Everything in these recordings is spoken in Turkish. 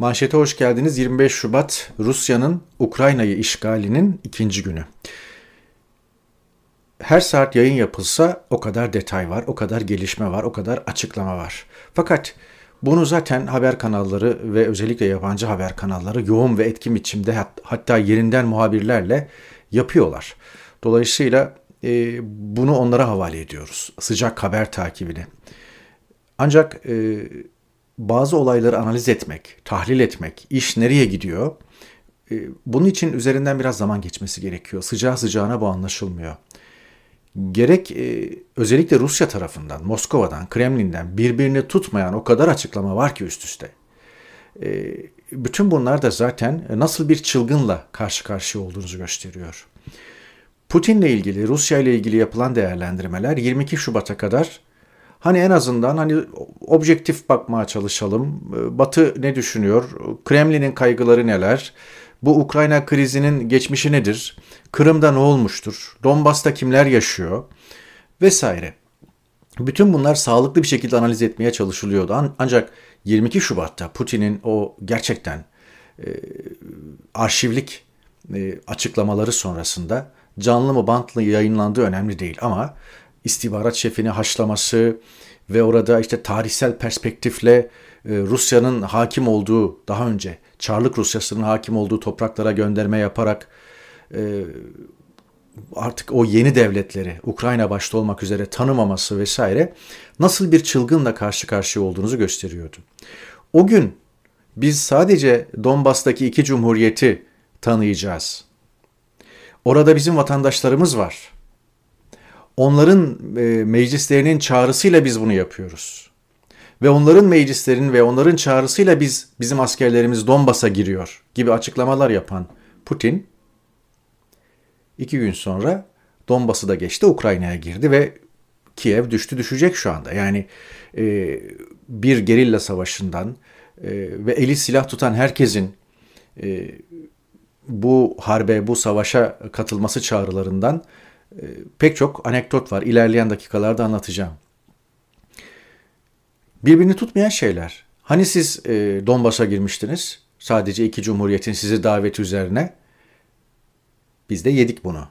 Manşete hoş geldiniz. 25 Şubat Rusya'nın Ukrayna'yı işgalinin ikinci günü. Her saat yayın yapılsa o kadar detay var, o kadar gelişme var, o kadar açıklama var. Fakat bunu zaten haber kanalları ve özellikle yabancı haber kanalları yoğun ve etkin biçimde hatta yerinden muhabirlerle yapıyorlar. Dolayısıyla e, bunu onlara havale ediyoruz. Sıcak haber takibini. Ancak e, bazı olayları analiz etmek, tahlil etmek, iş nereye gidiyor? E, bunun için üzerinden biraz zaman geçmesi gerekiyor. Sıcağı sıcağına bu anlaşılmıyor. Gerek e, özellikle Rusya tarafından, Moskova'dan, Kremlin'den birbirini tutmayan o kadar açıklama var ki üst üste. E, bütün bunlar da zaten nasıl bir çılgınla karşı karşıya olduğunuzu gösteriyor. Putin'le ilgili, Rusya ile ilgili yapılan değerlendirmeler 22 Şubat'a kadar Hani en azından hani objektif bakmaya çalışalım. Batı ne düşünüyor? Kremlin'in kaygıları neler? Bu Ukrayna krizinin geçmişi nedir? Kırım'da ne olmuştur? Donbas'ta kimler yaşıyor? Vesaire. Bütün bunlar sağlıklı bir şekilde analiz etmeye çalışılıyordu. Ancak 22 Şubat'ta Putin'in o gerçekten e, arşivlik e, açıklamaları sonrasında canlı mı bantlı yayınlandığı önemli değil ama istihbarat şefini haşlaması ve orada işte tarihsel perspektifle e, Rusya'nın hakim olduğu daha önce Çarlık Rusyası'nın hakim olduğu topraklara gönderme yaparak e, artık o yeni devletleri Ukrayna başta olmak üzere tanımaması vesaire nasıl bir çılgınla karşı karşıya olduğunuzu gösteriyordu. O gün biz sadece Donbas'taki iki cumhuriyeti tanıyacağız. Orada bizim vatandaşlarımız var. Onların e, meclislerinin çağrısıyla biz bunu yapıyoruz. Ve onların meclislerinin ve onların çağrısıyla biz bizim askerlerimiz Donbas'a giriyor gibi açıklamalar yapan Putin iki gün sonra Donbas'ı da geçti Ukrayna'ya girdi ve Kiev düştü düşecek şu anda. Yani e, bir gerilla savaşından e, ve eli silah tutan herkesin e, bu harbe, bu savaşa katılması çağrılarından pek çok anekdot var. İlerleyen dakikalarda anlatacağım. Birbirini tutmayan şeyler. Hani siz e, Donbas'a girmiştiniz? Sadece iki cumhuriyetin sizi daveti üzerine. Biz de yedik bunu.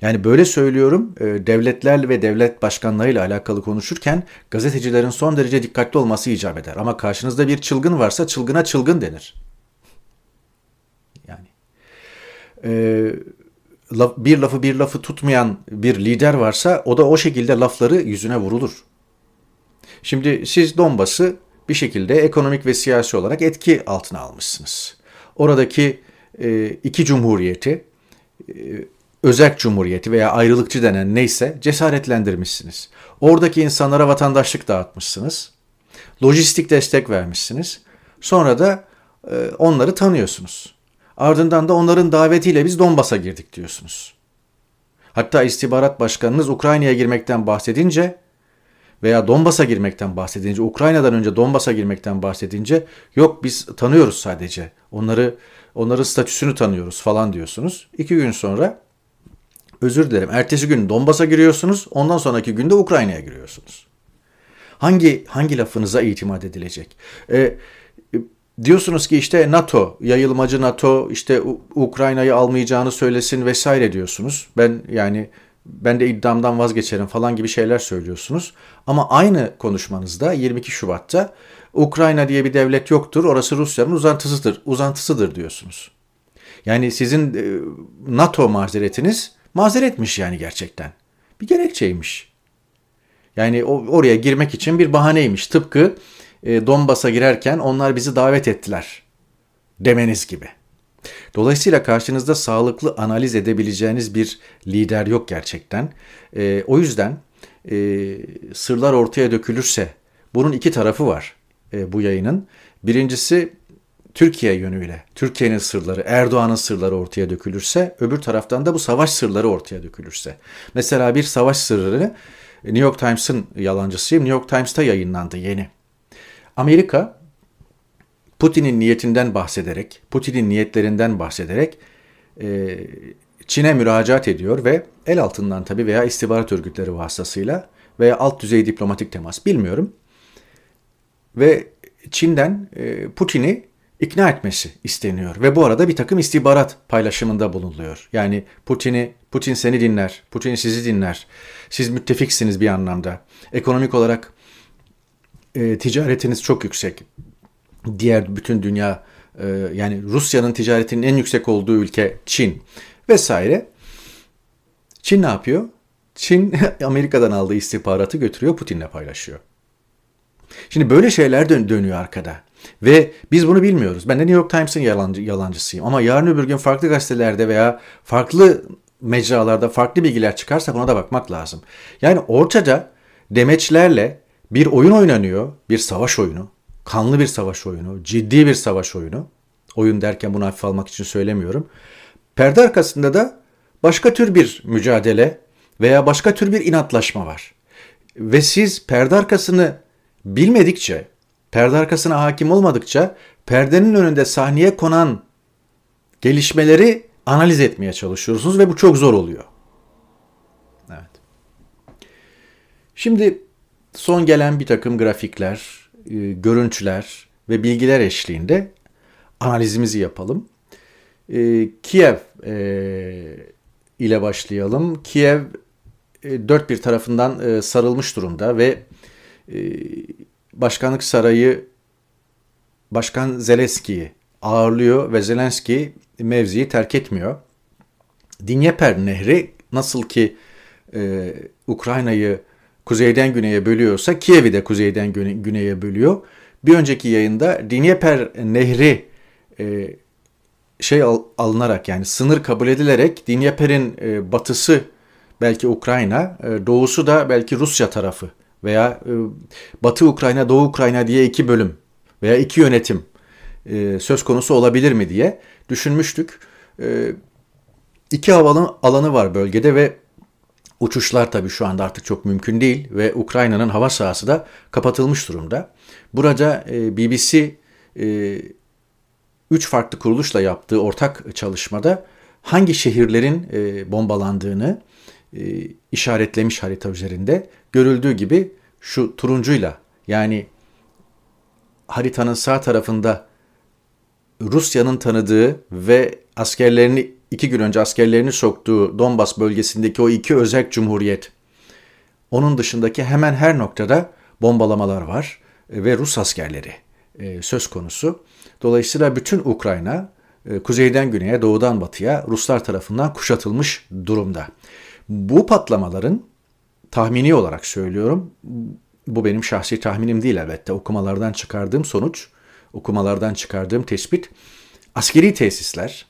Yani böyle söylüyorum e, devletler ve devlet başkanlarıyla alakalı konuşurken gazetecilerin son derece dikkatli olması icap eder. Ama karşınızda bir çılgın varsa çılgına çılgın denir. Yani e, bir lafı bir lafı tutmayan bir lider varsa o da o şekilde lafları yüzüne vurulur. Şimdi siz Donbas'ı bir şekilde ekonomik ve siyasi olarak etki altına almışsınız. Oradaki e, iki cumhuriyeti, e, özerk cumhuriyeti veya ayrılıkçı denen neyse cesaretlendirmişsiniz. Oradaki insanlara vatandaşlık dağıtmışsınız. Lojistik destek vermişsiniz. Sonra da e, onları tanıyorsunuz. Ardından da onların davetiyle biz Donbas'a girdik diyorsunuz. Hatta istihbarat başkanınız Ukrayna'ya girmekten bahsedince veya Donbas'a girmekten bahsedince, Ukrayna'dan önce Donbas'a girmekten bahsedince yok biz tanıyoruz sadece. Onları onların statüsünü tanıyoruz falan diyorsunuz. İki gün sonra özür dilerim ertesi gün Donbas'a giriyorsunuz ondan sonraki günde Ukrayna'ya giriyorsunuz. Hangi hangi lafınıza itimat edilecek? Ee, diyorsunuz ki işte NATO, yayılmacı NATO işte Ukrayna'yı almayacağını söylesin vesaire diyorsunuz. Ben yani ben de iddiamdan vazgeçerim falan gibi şeyler söylüyorsunuz. Ama aynı konuşmanızda 22 Şubat'ta Ukrayna diye bir devlet yoktur. Orası Rusya'nın uzantısıdır, uzantısıdır diyorsunuz. Yani sizin e, NATO mazeretiniz mazeretmiş yani gerçekten. Bir gerekçeymiş. Yani oraya girmek için bir bahaneymiş. Tıpkı e, Donbas'a girerken onlar bizi davet ettiler demeniz gibi. Dolayısıyla karşınızda sağlıklı analiz edebileceğiniz bir lider yok gerçekten. E, o yüzden e, sırlar ortaya dökülürse bunun iki tarafı var e, bu yayının. Birincisi Türkiye yönüyle, Türkiye'nin sırları, Erdoğan'ın sırları ortaya dökülürse, öbür taraftan da bu savaş sırları ortaya dökülürse. Mesela bir savaş sırrını New York Times'ın yalancısıyım, New York Times'ta yayınlandı yeni. Amerika Putin'in niyetinden bahsederek, Putin'in niyetlerinden bahsederek e, Çin'e müracaat ediyor ve el altından tabii veya istihbarat örgütleri vasıtasıyla veya alt düzey diplomatik temas bilmiyorum. Ve Çin'den e, Putin'i ikna etmesi isteniyor ve bu arada bir takım istihbarat paylaşımında bulunuluyor. Yani Putin'i Putin seni dinler, Putin sizi dinler. Siz müttefiksiniz bir anlamda. Ekonomik olarak e, ticaretiniz çok yüksek. Diğer bütün dünya e, yani Rusya'nın ticaretinin en yüksek olduğu ülke Çin vesaire. Çin ne yapıyor? Çin Amerika'dan aldığı istihbaratı götürüyor Putin'le paylaşıyor. Şimdi böyle şeyler dön dönüyor arkada. Ve biz bunu bilmiyoruz. Ben de New York Times'ın yalancı, yalancısıyım. Ama yarın öbür gün farklı gazetelerde veya farklı mecralarda farklı bilgiler çıkarsa buna da bakmak lazım. Yani ortada demeçlerle bir oyun oynanıyor. Bir savaş oyunu. Kanlı bir savaş oyunu. Ciddi bir savaş oyunu. Oyun derken bunu hafif almak için söylemiyorum. Perde arkasında da başka tür bir mücadele veya başka tür bir inatlaşma var. Ve siz perde arkasını bilmedikçe, perde arkasına hakim olmadıkça perdenin önünde sahneye konan gelişmeleri analiz etmeye çalışıyorsunuz ve bu çok zor oluyor. Evet. Şimdi son gelen bir takım grafikler, e, görüntüler ve bilgiler eşliğinde analizimizi yapalım. E, Kiev e, ile başlayalım. Kiev dört bir tarafından sarılmış durumda ve Başkanlık Sarayı Başkan Zelenski'yi ağırlıyor ve Zelenski mevziyi terk etmiyor. Dinyeper Nehri nasıl ki e, Ukrayna'yı kuzeyden güneye bölüyorsa Kiev'i de kuzeyden güne, güneye bölüyor. Bir önceki yayında Dinyeper Nehri e, şey al, alınarak yani sınır kabul edilerek Dinyeper'in e, batısı belki Ukrayna, e, doğusu da belki Rusya tarafı veya e, Batı Ukrayna, Doğu Ukrayna diye iki bölüm veya iki yönetim e, söz konusu olabilir mi diye düşünmüştük. E, iki havalı alanı var bölgede ve uçuşlar tabii şu anda artık çok mümkün değil ve Ukrayna'nın hava sahası da kapatılmış durumda. Burada e, BBC e, üç farklı kuruluşla yaptığı ortak çalışmada hangi şehirlerin e, bombalandığını işaretlemiş harita üzerinde. Görüldüğü gibi şu turuncuyla yani haritanın sağ tarafında Rusya'nın tanıdığı ve askerlerini iki gün önce askerlerini soktuğu Donbas bölgesindeki o iki özel cumhuriyet. Onun dışındaki hemen her noktada bombalamalar var ve Rus askerleri e, söz konusu. Dolayısıyla bütün Ukrayna e, kuzeyden güneye, doğudan batıya Ruslar tarafından kuşatılmış durumda. Bu patlamaların tahmini olarak söylüyorum, bu benim şahsi tahminim değil elbette. Okumalardan çıkardığım sonuç, okumalardan çıkardığım tespit askeri tesisler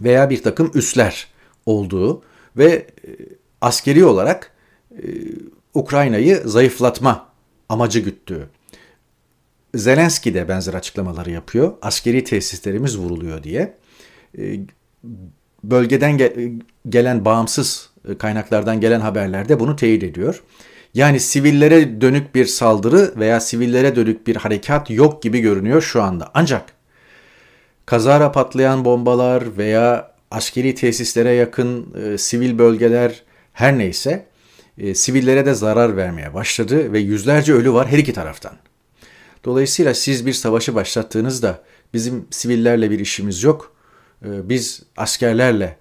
veya bir takım üsler olduğu ve e, askeri olarak e, Ukrayna'yı zayıflatma amacı güttüğü. Zelenski de benzer açıklamaları yapıyor. Askeri tesislerimiz vuruluyor diye. E, bölgeden gelen bağımsız kaynaklardan gelen haberlerde bunu teyit ediyor. Yani sivillere dönük bir saldırı veya sivillere dönük bir harekat yok gibi görünüyor şu anda. Ancak kazara patlayan bombalar veya askeri tesislere yakın e, sivil bölgeler her neyse e, sivillere de zarar vermeye başladı ve yüzlerce ölü var her iki taraftan. Dolayısıyla siz bir savaşı başlattığınızda bizim sivillerle bir işimiz yok. E, biz askerlerle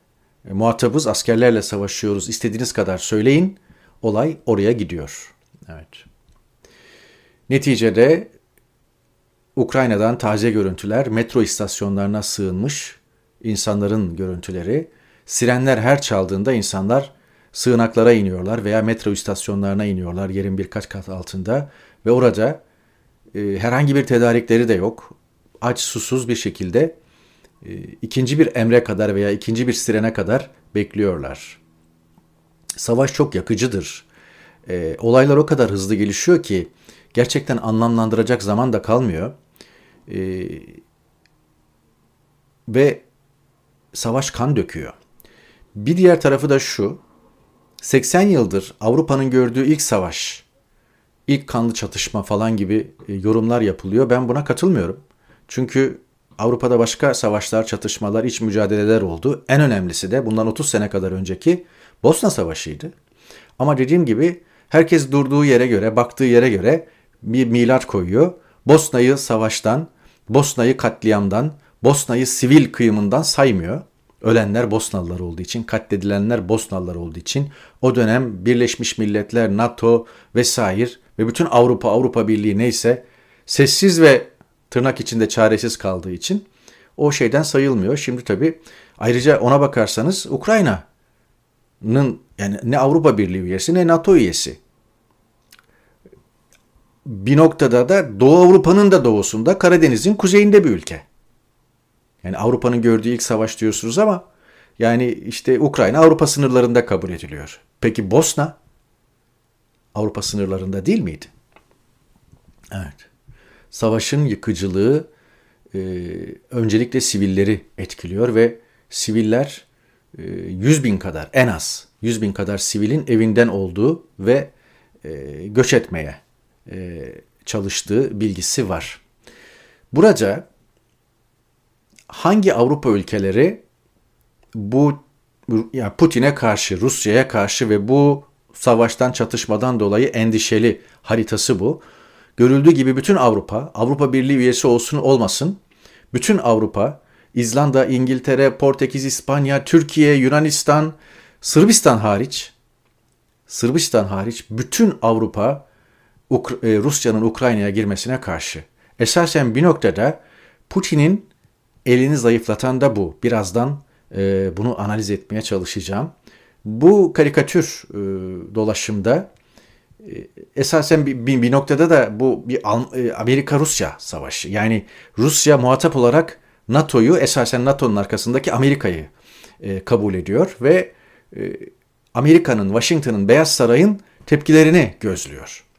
e, muhatabız, askerlerle savaşıyoruz. İstediğiniz kadar söyleyin. Olay oraya gidiyor. Evet. Neticede Ukrayna'dan taze görüntüler metro istasyonlarına sığınmış insanların görüntüleri. Sirenler her çaldığında insanlar sığınaklara iniyorlar veya metro istasyonlarına iniyorlar yerin birkaç kat altında ve orada e, herhangi bir tedarikleri de yok. Aç susuz bir şekilde e, ikinci bir emre kadar veya ikinci bir sirene kadar bekliyorlar. Savaş çok yakıcıdır. E, olaylar o kadar hızlı gelişiyor ki gerçekten anlamlandıracak zaman da kalmıyor. E, ve savaş kan döküyor. Bir diğer tarafı da şu. 80 yıldır Avrupa'nın gördüğü ilk savaş, ilk kanlı çatışma falan gibi e, yorumlar yapılıyor. Ben buna katılmıyorum. Çünkü Avrupa'da başka savaşlar, çatışmalar, iç mücadeleler oldu. En önemlisi de bundan 30 sene kadar önceki Bosna Savaşı'ydı. Ama dediğim gibi herkes durduğu yere göre, baktığı yere göre bir milat koyuyor. Bosna'yı savaştan, Bosna'yı katliamdan, Bosna'yı sivil kıyımından saymıyor. Ölenler Bosnalılar olduğu için, katledilenler Bosnalılar olduğu için o dönem Birleşmiş Milletler, NATO vesaire ve bütün Avrupa, Avrupa Birliği neyse sessiz ve tırnak içinde çaresiz kaldığı için o şeyden sayılmıyor. Şimdi tabii ayrıca ona bakarsanız Ukrayna'nın yani ne Avrupa Birliği üyesi ne NATO üyesi. Bir noktada da Doğu Avrupa'nın da doğusunda Karadeniz'in kuzeyinde bir ülke. Yani Avrupa'nın gördüğü ilk savaş diyorsunuz ama yani işte Ukrayna Avrupa sınırlarında kabul ediliyor. Peki Bosna Avrupa sınırlarında değil miydi? Evet. Savaşın yıkıcılığı e, öncelikle sivilleri etkiliyor ve siviller e, 100 bin kadar en az 100 bin kadar sivilin evinden olduğu ve e, göç etmeye çalıştığı bilgisi var. Burada hangi Avrupa ülkeleri bu ya Putin'e karşı, Rusya'ya karşı ve bu savaştan, çatışmadan dolayı endişeli haritası bu. Görüldüğü gibi bütün Avrupa, Avrupa Birliği üyesi olsun olmasın, bütün Avrupa, İzlanda, İngiltere, Portekiz, İspanya, Türkiye, Yunanistan, Sırbistan hariç, Sırbistan hariç bütün Avrupa e, Rusya'nın Ukrayna'ya girmesine karşı. Esasen bir noktada Putin'in elini zayıflatan da bu. Birazdan e, bunu analiz etmeye çalışacağım. Bu karikatür e, dolaşımda e, esasen bir, bir, bir noktada da bu bir e, Amerika-Rusya savaşı. Yani Rusya muhatap olarak NATO'yu esasen NATO'nun arkasındaki Amerika'yı e, kabul ediyor ve e, Amerika'nın, Washington'ın, Beyaz Saray'ın tepkilerini gözlüyor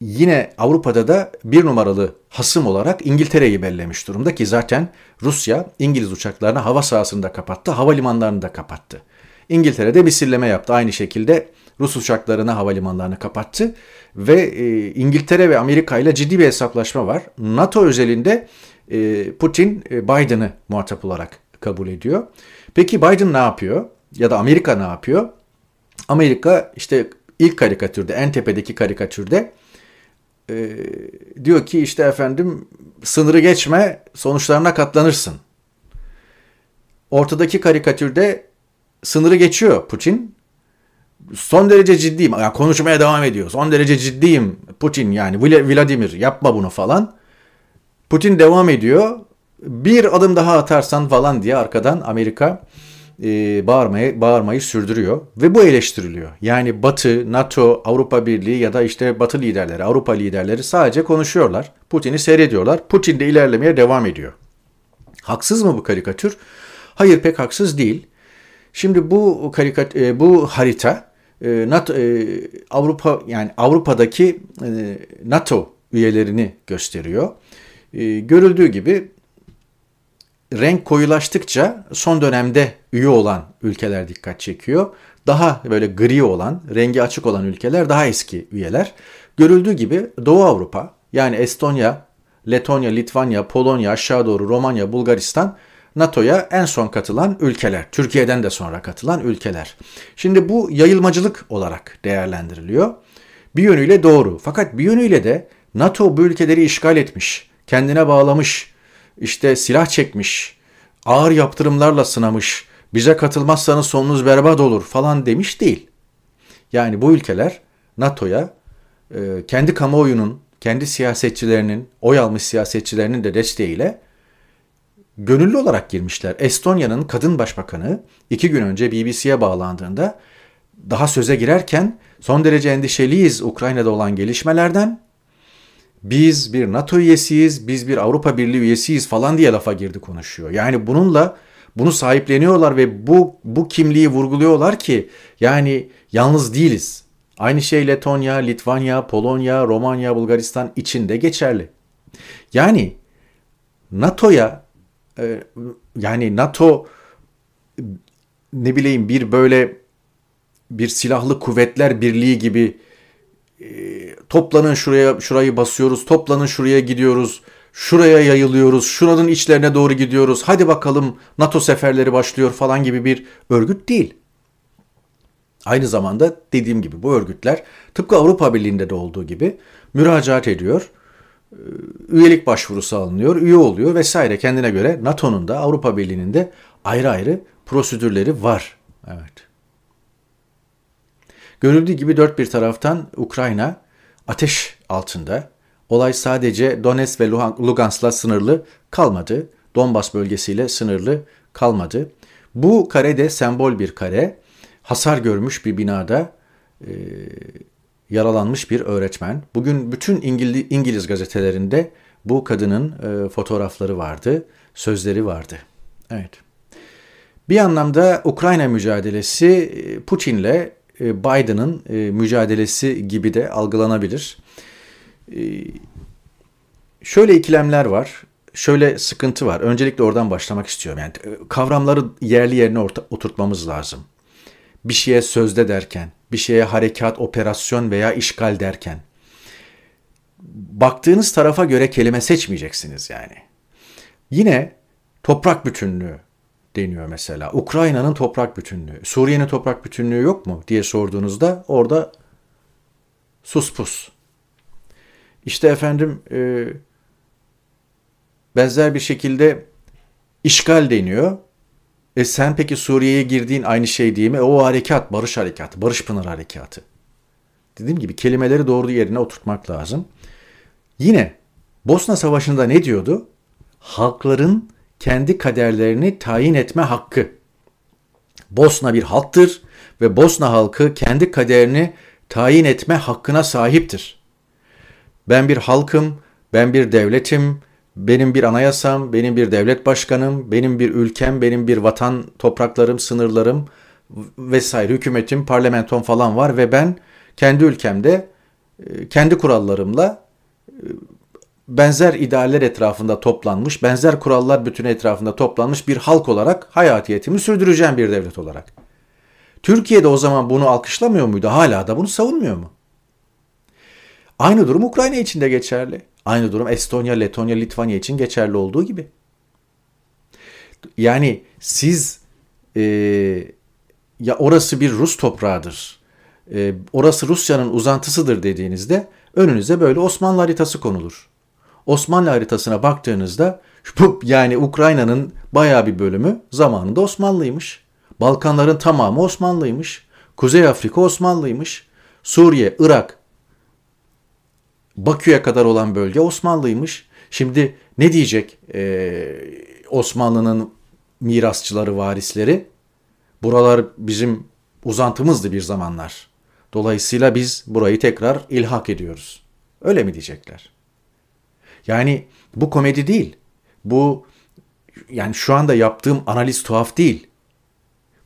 yine Avrupa'da da bir numaralı hasım olarak İngiltere'yi bellemiş durumda ki zaten Rusya İngiliz uçaklarını hava sahasını da kapattı, havalimanlarını da kapattı. İngiltere'de misilleme yaptı. Aynı şekilde Rus uçaklarını havalimanlarını kapattı ve e, İngiltere ve Amerika ile ciddi bir hesaplaşma var. NATO özelinde e, Putin e, Biden'ı muhatap olarak kabul ediyor. Peki Biden ne yapıyor? Ya da Amerika ne yapıyor? Amerika işte ilk karikatürde, en tepedeki karikatürde e, diyor ki işte efendim sınırı geçme sonuçlarına katlanırsın. Ortadaki karikatürde sınırı geçiyor Putin. Son derece ciddiyim. Yani konuşmaya devam ediyor. Son derece ciddiyim Putin yani Vladimir yapma bunu falan. Putin devam ediyor. Bir adım daha atarsan falan diye arkadan Amerika e, bağırmayı, bağırmayı sürdürüyor ve bu eleştiriliyor. Yani Batı, NATO, Avrupa Birliği ya da işte Batı liderleri, Avrupa liderleri sadece konuşuyorlar. Putin'i seyrediyorlar. Putin de ilerlemeye devam ediyor. Haksız mı bu karikatür? Hayır pek haksız değil. Şimdi bu karikat e, bu harita e, NATO e, Avrupa yani Avrupa'daki e, NATO üyelerini gösteriyor. E, görüldüğü gibi renk koyulaştıkça son dönemde üye olan ülkeler dikkat çekiyor. Daha böyle gri olan, rengi açık olan ülkeler daha eski üyeler. Görüldüğü gibi Doğu Avrupa yani Estonya, Letonya, Litvanya, Polonya, aşağı doğru Romanya, Bulgaristan NATO'ya en son katılan ülkeler. Türkiye'den de sonra katılan ülkeler. Şimdi bu yayılmacılık olarak değerlendiriliyor. Bir yönüyle doğru. Fakat bir yönüyle de NATO bu ülkeleri işgal etmiş, kendine bağlamış, işte silah çekmiş, ağır yaptırımlarla sınamış, bize katılmazsanız sonunuz berbat olur falan demiş değil. Yani bu ülkeler NATO'ya e, kendi kamuoyunun, kendi siyasetçilerinin, oy almış siyasetçilerinin de desteğiyle gönüllü olarak girmişler. Estonya'nın kadın başbakanı iki gün önce BBC'ye bağlandığında daha söze girerken son derece endişeliyiz Ukrayna'da olan gelişmelerden biz bir NATO üyesiyiz, biz bir Avrupa Birliği üyesiyiz falan diye lafa girdi konuşuyor. Yani bununla bunu sahipleniyorlar ve bu bu kimliği vurguluyorlar ki yani yalnız değiliz. Aynı şey Letonya, Litvanya, Polonya, Romanya, Bulgaristan içinde geçerli. Yani NATO'ya e, yani NATO ne bileyim bir böyle bir silahlı kuvvetler birliği gibi toplanın şuraya şurayı basıyoruz, toplanın şuraya gidiyoruz, şuraya yayılıyoruz, şuranın içlerine doğru gidiyoruz. Hadi bakalım NATO seferleri başlıyor falan gibi bir örgüt değil. Aynı zamanda dediğim gibi bu örgütler tıpkı Avrupa Birliği'nde de olduğu gibi müracaat ediyor. üyelik başvurusu alınıyor, üye oluyor vesaire kendine göre NATO'nun da Avrupa Birliği'nin de ayrı ayrı prosedürleri var. Evet. Görüldüğü gibi dört bir taraftan Ukrayna ateş altında. Olay sadece Donetsk ve Lugansk'la sınırlı kalmadı. Donbas bölgesiyle sınırlı kalmadı. Bu kare de sembol bir kare. Hasar görmüş bir binada e, yaralanmış bir öğretmen. Bugün bütün İngiliz, İngiliz gazetelerinde bu kadının e, fotoğrafları vardı, sözleri vardı. Evet. Bir anlamda Ukrayna mücadelesi e, Putin'le Biden'ın e, mücadelesi gibi de algılanabilir. Şöyle ikilemler var, şöyle sıkıntı var. Öncelikle oradan başlamak istiyorum. Yani kavramları yerli yerine oturtmamız lazım. Bir şeye sözde derken, bir şeye harekat, operasyon veya işgal derken baktığınız tarafa göre kelime seçmeyeceksiniz yani. Yine toprak bütünlüğü deniyor mesela. Ukrayna'nın toprak bütünlüğü, Suriye'nin toprak bütünlüğü yok mu diye sorduğunuzda orada sus pus. İşte efendim e, benzer bir şekilde işgal deniyor. E sen peki Suriye'ye girdiğin aynı şey değil mi? O harekat, barış harekatı, barış pınar harekatı. Dediğim gibi kelimeleri doğru yerine oturtmak lazım. Yine Bosna Savaşı'nda ne diyordu? Halkların kendi kaderlerini tayin etme hakkı. Bosna bir halktır ve Bosna halkı kendi kaderini tayin etme hakkına sahiptir. Ben bir halkım, ben bir devletim, benim bir anayasam, benim bir devlet başkanım, benim bir ülkem, benim bir vatan topraklarım, sınırlarım vesaire hükümetim, parlamentom falan var ve ben kendi ülkemde e, kendi kurallarımla e, benzer idealler etrafında toplanmış, benzer kurallar bütünü etrafında toplanmış bir halk olarak hayatiyetimi sürdüreceğim bir devlet olarak. Türkiye'de o zaman bunu alkışlamıyor muydu? Hala da bunu savunmuyor mu? Aynı durum Ukrayna için de geçerli. Aynı durum Estonya, Letonya, Litvanya için geçerli olduğu gibi. Yani siz e, ya orası bir Rus toprağıdır, e, orası Rusya'nın uzantısıdır dediğinizde önünüze böyle Osmanlı haritası konulur. Osmanlı haritasına baktığınızda yani Ukrayna'nın bayağı bir bölümü zamanında Osmanlıymış. Balkanların tamamı Osmanlıymış. Kuzey Afrika Osmanlıymış. Suriye, Irak, Bakü'ye kadar olan bölge Osmanlıymış. Şimdi ne diyecek ee, Osmanlı'nın mirasçıları, varisleri? Buralar bizim uzantımızdı bir zamanlar. Dolayısıyla biz burayı tekrar ilhak ediyoruz. Öyle mi diyecekler? Yani bu komedi değil. Bu yani şu anda yaptığım analiz tuhaf değil.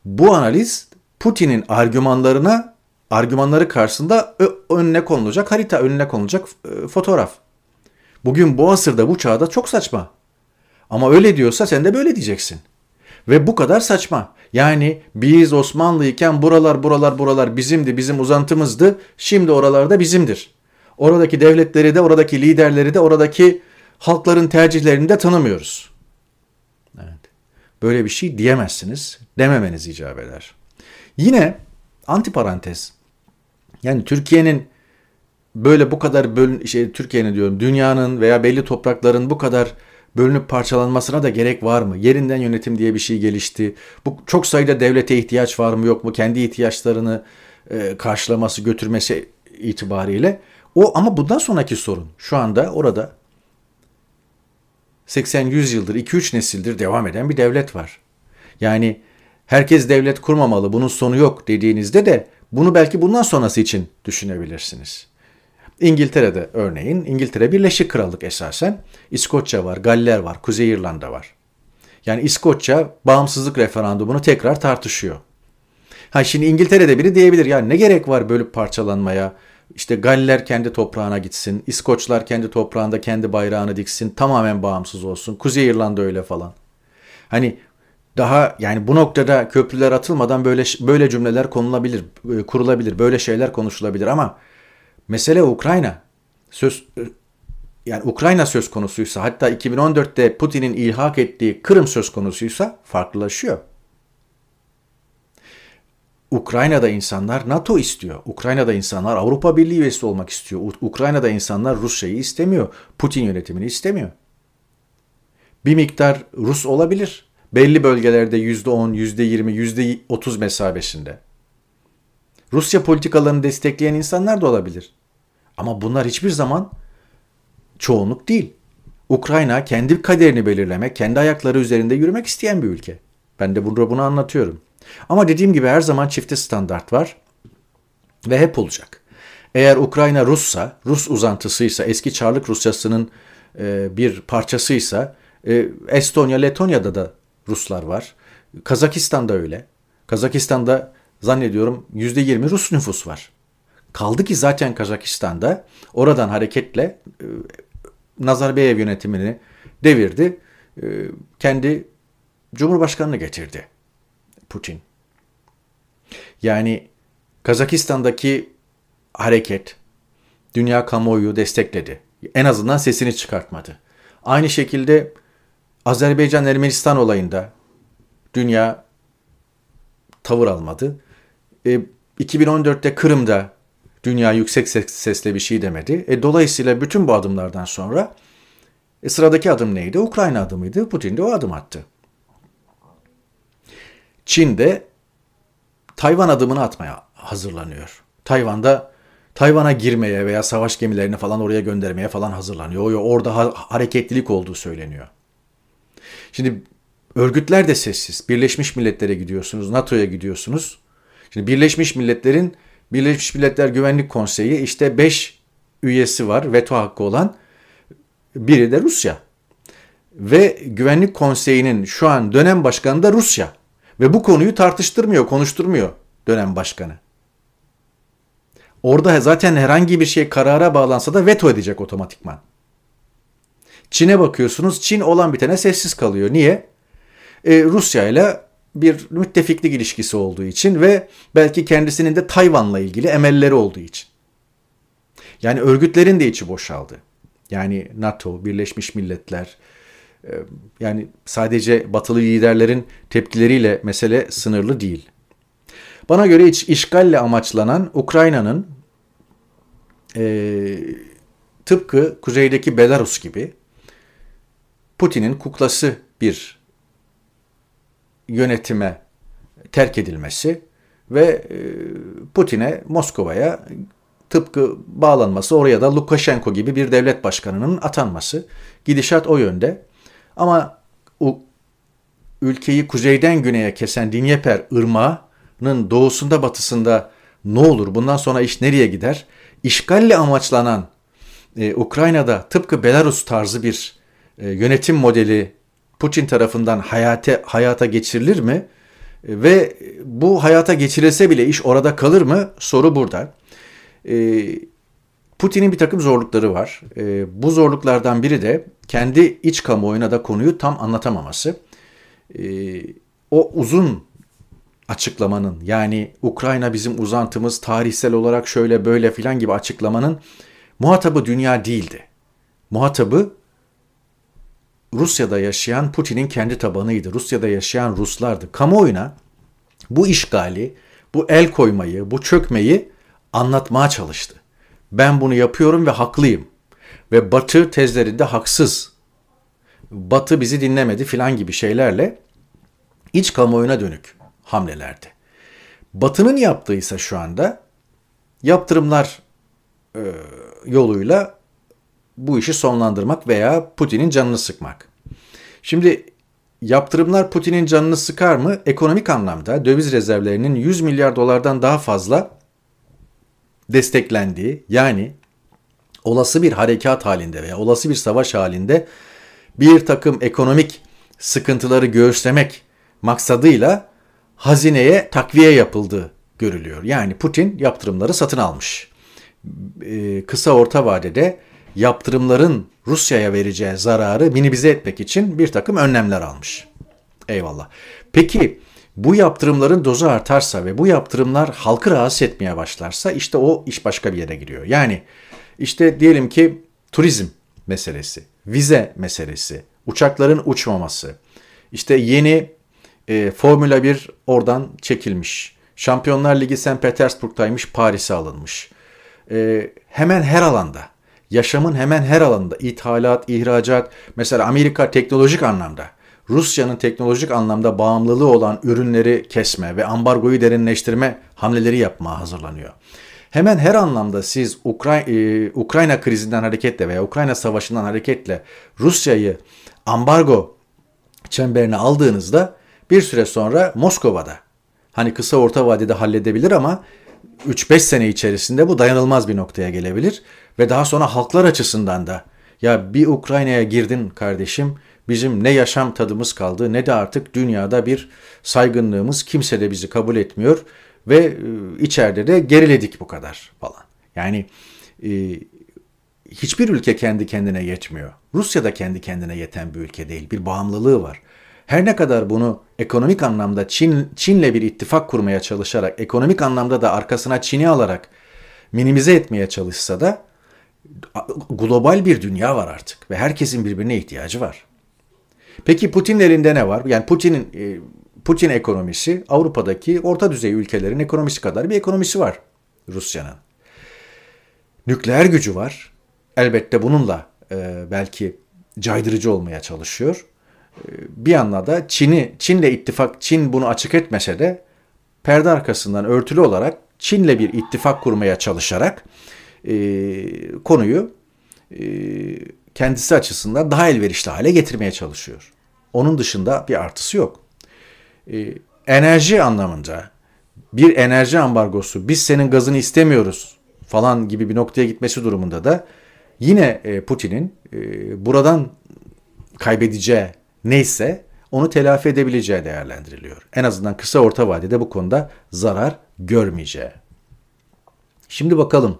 Bu analiz Putin'in argümanlarına argümanları karşısında önüne konulacak harita, önüne konulacak e, fotoğraf. Bugün bu asırda, bu çağda çok saçma. Ama öyle diyorsa sen de böyle diyeceksin. Ve bu kadar saçma. Yani biz Osmanlıyken buralar buralar buralar bizimdi, bizim uzantımızdı. Şimdi oralarda bizimdir. Oradaki devletleri de, oradaki liderleri de, oradaki halkların tercihlerini de tanımıyoruz. Evet. Böyle bir şey diyemezsiniz. Dememeniz icap eder. Yine antiparantez. Yani Türkiye'nin böyle bu kadar bölün şey Türkiye'nin diyorum dünyanın veya belli toprakların bu kadar bölünüp parçalanmasına da gerek var mı? Yerinden yönetim diye bir şey gelişti. Bu çok sayıda devlete ihtiyaç var mı yok mu? Kendi ihtiyaçlarını e, karşılaması, götürmesi itibariyle. O ama bundan sonraki sorun. Şu anda orada 80-100 yıldır, 2-3 nesildir devam eden bir devlet var. Yani herkes devlet kurmamalı, bunun sonu yok dediğinizde de bunu belki bundan sonrası için düşünebilirsiniz. İngiltere'de örneğin İngiltere Birleşik Krallık esasen. İskoçya var, Galler var, Kuzey İrlanda var. Yani İskoçya bağımsızlık referandumunu tekrar tartışıyor. Ha şimdi İngiltere'de biri diyebilir ya ne gerek var bölüp parçalanmaya? İşte Galler kendi toprağına gitsin, İskoçlar kendi toprağında kendi bayrağını diksin, tamamen bağımsız olsun. Kuzey İrlanda öyle falan. Hani daha yani bu noktada köprüler atılmadan böyle böyle cümleler konulabilir, e, kurulabilir, böyle şeyler konuşulabilir ama mesele Ukrayna. Söz e, yani Ukrayna söz konusuysa hatta 2014'te Putin'in ilhak ettiği Kırım söz konusuysa farklılaşıyor. Ukrayna'da insanlar NATO istiyor. Ukrayna'da insanlar Avrupa Birliği üyesi olmak istiyor. Ukrayna'da insanlar Rusya'yı istemiyor. Putin yönetimini istemiyor. Bir miktar Rus olabilir. Belli bölgelerde %10, %20, %30 mesabesinde. Rusya politikalarını destekleyen insanlar da olabilir. Ama bunlar hiçbir zaman çoğunluk değil. Ukrayna kendi kaderini belirlemek, kendi ayakları üzerinde yürümek isteyen bir ülke. Ben de bunu, bunu anlatıyorum. Ama dediğim gibi her zaman çifte standart var ve hep olacak. Eğer Ukrayna Russa, Rus uzantısıysa, eski Çarlık Rusyası'nın e, bir parçasıysa, e, Estonya, Letonya'da da Ruslar var. Kazakistan'da öyle. Kazakistan'da zannediyorum %20 Rus nüfus var. Kaldı ki zaten Kazakistan'da oradan hareketle e, Nazarbayev yönetimini devirdi. E, kendi Cumhurbaşkanını getirdi Putin. Yani Kazakistan'daki hareket dünya kamuoyu destekledi. En azından sesini çıkartmadı. Aynı şekilde Azerbaycan-Ermenistan olayında dünya tavır almadı. E, 2014'te Kırım'da dünya yüksek sesle bir şey demedi. E, dolayısıyla bütün bu adımlardan sonra e, sıradaki adım neydi? Ukrayna adımıydı. Putin de o adım attı. Çin de Tayvan adımını atmaya hazırlanıyor. Tayvan'da Tayvan'a girmeye veya savaş gemilerini falan oraya göndermeye falan hazırlanıyor. Orada ha- hareketlilik olduğu söyleniyor. Şimdi örgütler de sessiz. Birleşmiş Milletler'e gidiyorsunuz, NATO'ya gidiyorsunuz. Şimdi Birleşmiş Milletler'in Birleşmiş Milletler Güvenlik Konseyi işte 5 üyesi var veto hakkı olan. Biri de Rusya. Ve Güvenlik Konseyi'nin şu an dönem başkanı da Rusya. Ve bu konuyu tartıştırmıyor, konuşturmuyor dönem başkanı. Orada zaten herhangi bir şey karara bağlansa da veto edecek otomatikman. Çin'e bakıyorsunuz. Çin olan bitene sessiz kalıyor. Niye? Ee, Rusya ile bir müttefiklik ilişkisi olduğu için ve belki kendisinin de Tayvan'la ilgili emelleri olduğu için. Yani örgütlerin de içi boşaldı. Yani NATO, Birleşmiş Milletler, yani sadece batılı liderlerin tepkileriyle mesele sınırlı değil. Bana göre iç, işgalle amaçlanan Ukrayna'nın e, tıpkı kuzeydeki Belarus gibi Putin'in kuklası bir yönetime terk edilmesi ve Putin'e Moskova'ya tıpkı bağlanması oraya da Lukashenko gibi bir devlet başkanının atanması. Gidişat o yönde. Ama o ülkeyi kuzeyden güneye kesen Dinyeper ırmağının doğusunda batısında ne olur? Bundan sonra iş nereye gider? İşgalle amaçlanan e, Ukrayna'da tıpkı Belarus tarzı bir e, yönetim modeli Putin tarafından hayata, hayata geçirilir mi? E, ve bu hayata geçirilse bile iş orada kalır mı? Soru burada. E, Putin'in bir takım zorlukları var. E, bu zorluklardan biri de kendi iç kamuoyuna da konuyu tam anlatamaması. E, o uzun açıklamanın yani Ukrayna bizim uzantımız tarihsel olarak şöyle böyle filan gibi açıklamanın muhatabı dünya değildi. Muhatabı Rusya'da yaşayan Putin'in kendi tabanıydı. Rusya'da yaşayan Ruslardı. Kamuoyuna bu işgali, bu el koymayı, bu çökmeyi anlatmaya çalıştı. Ben bunu yapıyorum ve haklıyım. Ve Batı tezlerinde haksız. Batı bizi dinlemedi filan gibi şeylerle iç kamuoyuna dönük hamlelerdi. Batı'nın yaptığı ise şu anda yaptırımlar e, yoluyla bu işi sonlandırmak veya Putin'in canını sıkmak. Şimdi yaptırımlar Putin'in canını sıkar mı? Ekonomik anlamda döviz rezervlerinin 100 milyar dolardan daha fazla desteklendiği yani olası bir harekat halinde veya olası bir savaş halinde bir takım ekonomik sıkıntıları göğüslemek maksadıyla hazineye takviye yapıldığı görülüyor. Yani Putin yaptırımları satın almış. Ee, kısa orta vadede yaptırımların Rusya'ya vereceği zararı minimize etmek için bir takım önlemler almış. Eyvallah. Peki bu yaptırımların dozu artarsa ve bu yaptırımlar halkı rahatsız etmeye başlarsa işte o iş başka bir yere giriyor. Yani işte diyelim ki turizm meselesi, vize meselesi, uçakların uçmaması, işte yeni e, Formula 1 oradan çekilmiş. Şampiyonlar Ligi St. Petersburg'taymış, Paris'e alınmış. Ee, hemen her alanda, yaşamın hemen her alanında, ithalat, ihracat, mesela Amerika teknolojik anlamda, Rusya'nın teknolojik anlamda bağımlılığı olan ürünleri kesme ve ambargoyu derinleştirme hamleleri yapmaya hazırlanıyor. Hemen her anlamda siz Ukray e, Ukrayna krizinden hareketle veya Ukrayna savaşından hareketle Rusya'yı ambargo çemberine aldığınızda bir süre sonra Moskova'da hani kısa orta vadede halledebilir ama 3-5 sene içerisinde bu dayanılmaz bir noktaya gelebilir ve daha sonra halklar açısından da ya bir Ukrayna'ya girdin kardeşim bizim ne yaşam tadımız kaldı ne de artık dünyada bir saygınlığımız kimse de bizi kabul etmiyor ve e, içeride de geriledik bu kadar falan. Yani e, hiçbir ülke kendi kendine yetmiyor. Rusya da kendi kendine yeten bir ülke değil. Bir bağımlılığı var. Her ne kadar bunu ekonomik anlamda Çin Çin'le bir ittifak kurmaya çalışarak, ekonomik anlamda da arkasına Çin'i alarak minimize etmeye çalışsa da global bir dünya var artık ve herkesin birbirine ihtiyacı var. Peki Putin'in elinde ne var? Yani Putin'in e, Putin ekonomisi Avrupa'daki orta düzey ülkelerin ekonomisi kadar bir ekonomisi var Rusya'nın. Nükleer gücü var. Elbette bununla e, belki caydırıcı olmaya çalışıyor. E, bir yandan da Çin'i Çin'le ittifak Çin bunu açık etmese de perde arkasından örtülü olarak Çin'le bir ittifak kurmaya çalışarak e, konuyu kendisi açısından daha elverişli hale getirmeye çalışıyor. Onun dışında bir artısı yok. E, enerji anlamında bir enerji ambargosu biz senin gazını istemiyoruz falan gibi bir noktaya gitmesi durumunda da yine e, Putin'in e, buradan kaybedeceği neyse onu telafi edebileceği değerlendiriliyor. En azından kısa orta vadede bu konuda zarar görmeyeceği. Şimdi bakalım.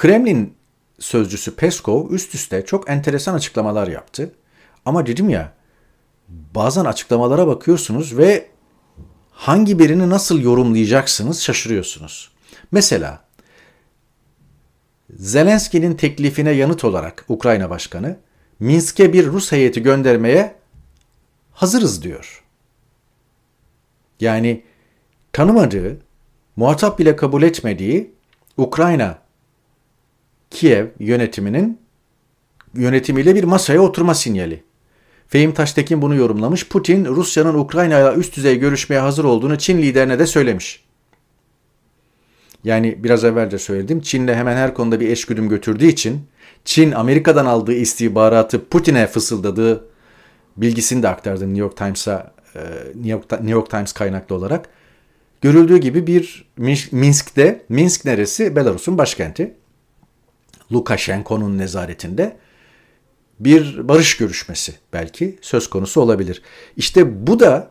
Kremlin sözcüsü Peskov üst üste çok enteresan açıklamalar yaptı. Ama dedim ya bazen açıklamalara bakıyorsunuz ve hangi birini nasıl yorumlayacaksınız şaşırıyorsunuz. Mesela Zelenski'nin teklifine yanıt olarak Ukrayna Başkanı Minsk'e bir Rus heyeti göndermeye hazırız diyor. Yani tanımadığı, muhatap bile kabul etmediği Ukrayna Kiev yönetiminin yönetimiyle bir masaya oturma sinyali. Fehim Taştekin bunu yorumlamış. Putin, Rusya'nın Ukrayna ile üst düzey görüşmeye hazır olduğunu Çin liderine de söylemiş. Yani biraz evvel de söyledim. Çin'le hemen her konuda bir eşgüdüm götürdüğü için Çin Amerika'dan aldığı istihbaratı Putin'e fısıldadığı bilgisini de aktardı New York Times'a e, New York, New York Times kaynaklı olarak. Görüldüğü gibi bir Minsk'te, Minsk neresi? Belarus'un başkenti. Lukashenko'nun nezaretinde bir barış görüşmesi belki söz konusu olabilir. İşte bu da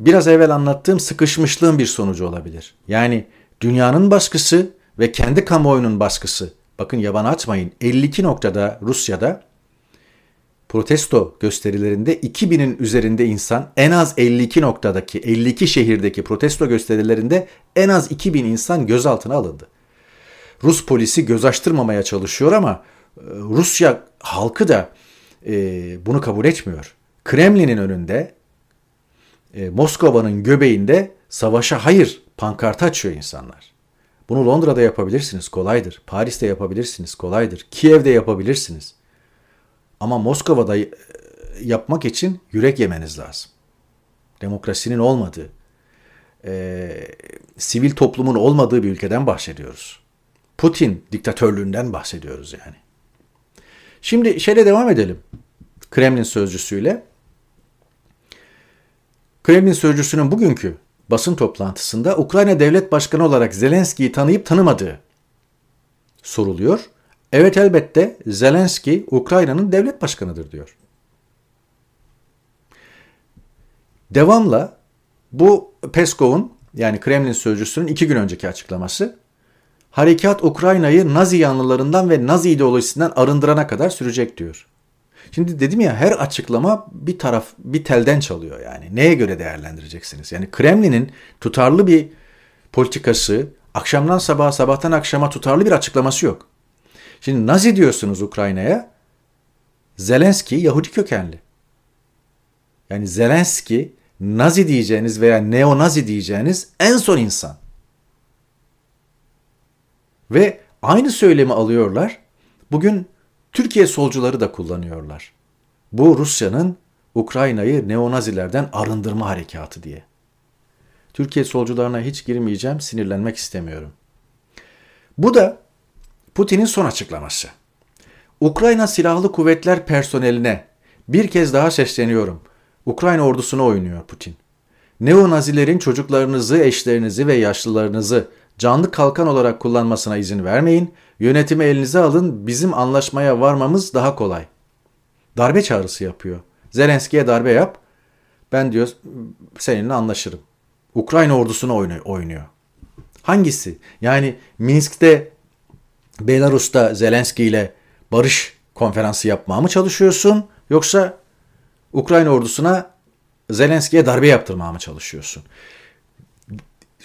biraz evvel anlattığım sıkışmışlığın bir sonucu olabilir. Yani dünyanın baskısı ve kendi kamuoyunun baskısı. Bakın yaban atmayın 52 noktada Rusya'da protesto gösterilerinde 2000'in üzerinde insan en az 52 noktadaki 52 şehirdeki protesto gösterilerinde en az 2000 insan gözaltına alındı. Rus polisi göz açtırmamaya çalışıyor ama e, Rusya halkı da e, bunu kabul etmiyor. Kremlin'in önünde e, Moskova'nın göbeğinde savaşa hayır pankartı açıyor insanlar. Bunu Londra'da yapabilirsiniz kolaydır. Paris'te yapabilirsiniz kolaydır. Kiev'de yapabilirsiniz. Ama Moskova'da yapmak için yürek yemeniz lazım. Demokrasinin olmadığı, e, sivil toplumun olmadığı bir ülkeden bahsediyoruz. Putin diktatörlüğünden bahsediyoruz yani. Şimdi şeyle devam edelim. Kremlin sözcüsüyle. Kremlin sözcüsünün bugünkü basın toplantısında Ukrayna Devlet Başkanı olarak Zelenski'yi tanıyıp tanımadığı soruluyor. Evet elbette Zelenski Ukrayna'nın devlet başkanıdır diyor. Devamla bu Peskov'un yani Kremlin sözcüsünün iki gün önceki açıklaması harekat Ukrayna'yı Nazi yanlılarından ve Nazi ideolojisinden arındırana kadar sürecek diyor. Şimdi dedim ya her açıklama bir taraf bir telden çalıyor yani. Neye göre değerlendireceksiniz? Yani Kremlin'in tutarlı bir politikası, akşamdan sabaha, sabahtan akşama tutarlı bir açıklaması yok. Şimdi Nazi diyorsunuz Ukrayna'ya. Zelenski Yahudi kökenli. Yani Zelenski Nazi diyeceğiniz veya neo-Nazi diyeceğiniz en son insan. Ve aynı söylemi alıyorlar. Bugün Türkiye solcuları da kullanıyorlar. Bu Rusya'nın Ukrayna'yı neonazilerden arındırma harekatı diye. Türkiye solcularına hiç girmeyeceğim, sinirlenmek istemiyorum. Bu da Putin'in son açıklaması. Ukrayna Silahlı Kuvvetler personeline bir kez daha sesleniyorum. Ukrayna ordusuna oynuyor Putin. Neonazilerin çocuklarınızı, eşlerinizi ve yaşlılarınızı canlı kalkan olarak kullanmasına izin vermeyin. Yönetimi elinize alın. Bizim anlaşmaya varmamız daha kolay. Darbe çağrısı yapıyor. Zelenski'ye darbe yap. Ben diyor seninle anlaşırım. Ukrayna ordusuna oynuyor. Hangisi? Yani Minsk'te Belarus'ta Zelenski ile barış konferansı yapmaya mı çalışıyorsun? Yoksa Ukrayna ordusuna Zelenski'ye darbe yaptırmaya mı çalışıyorsun?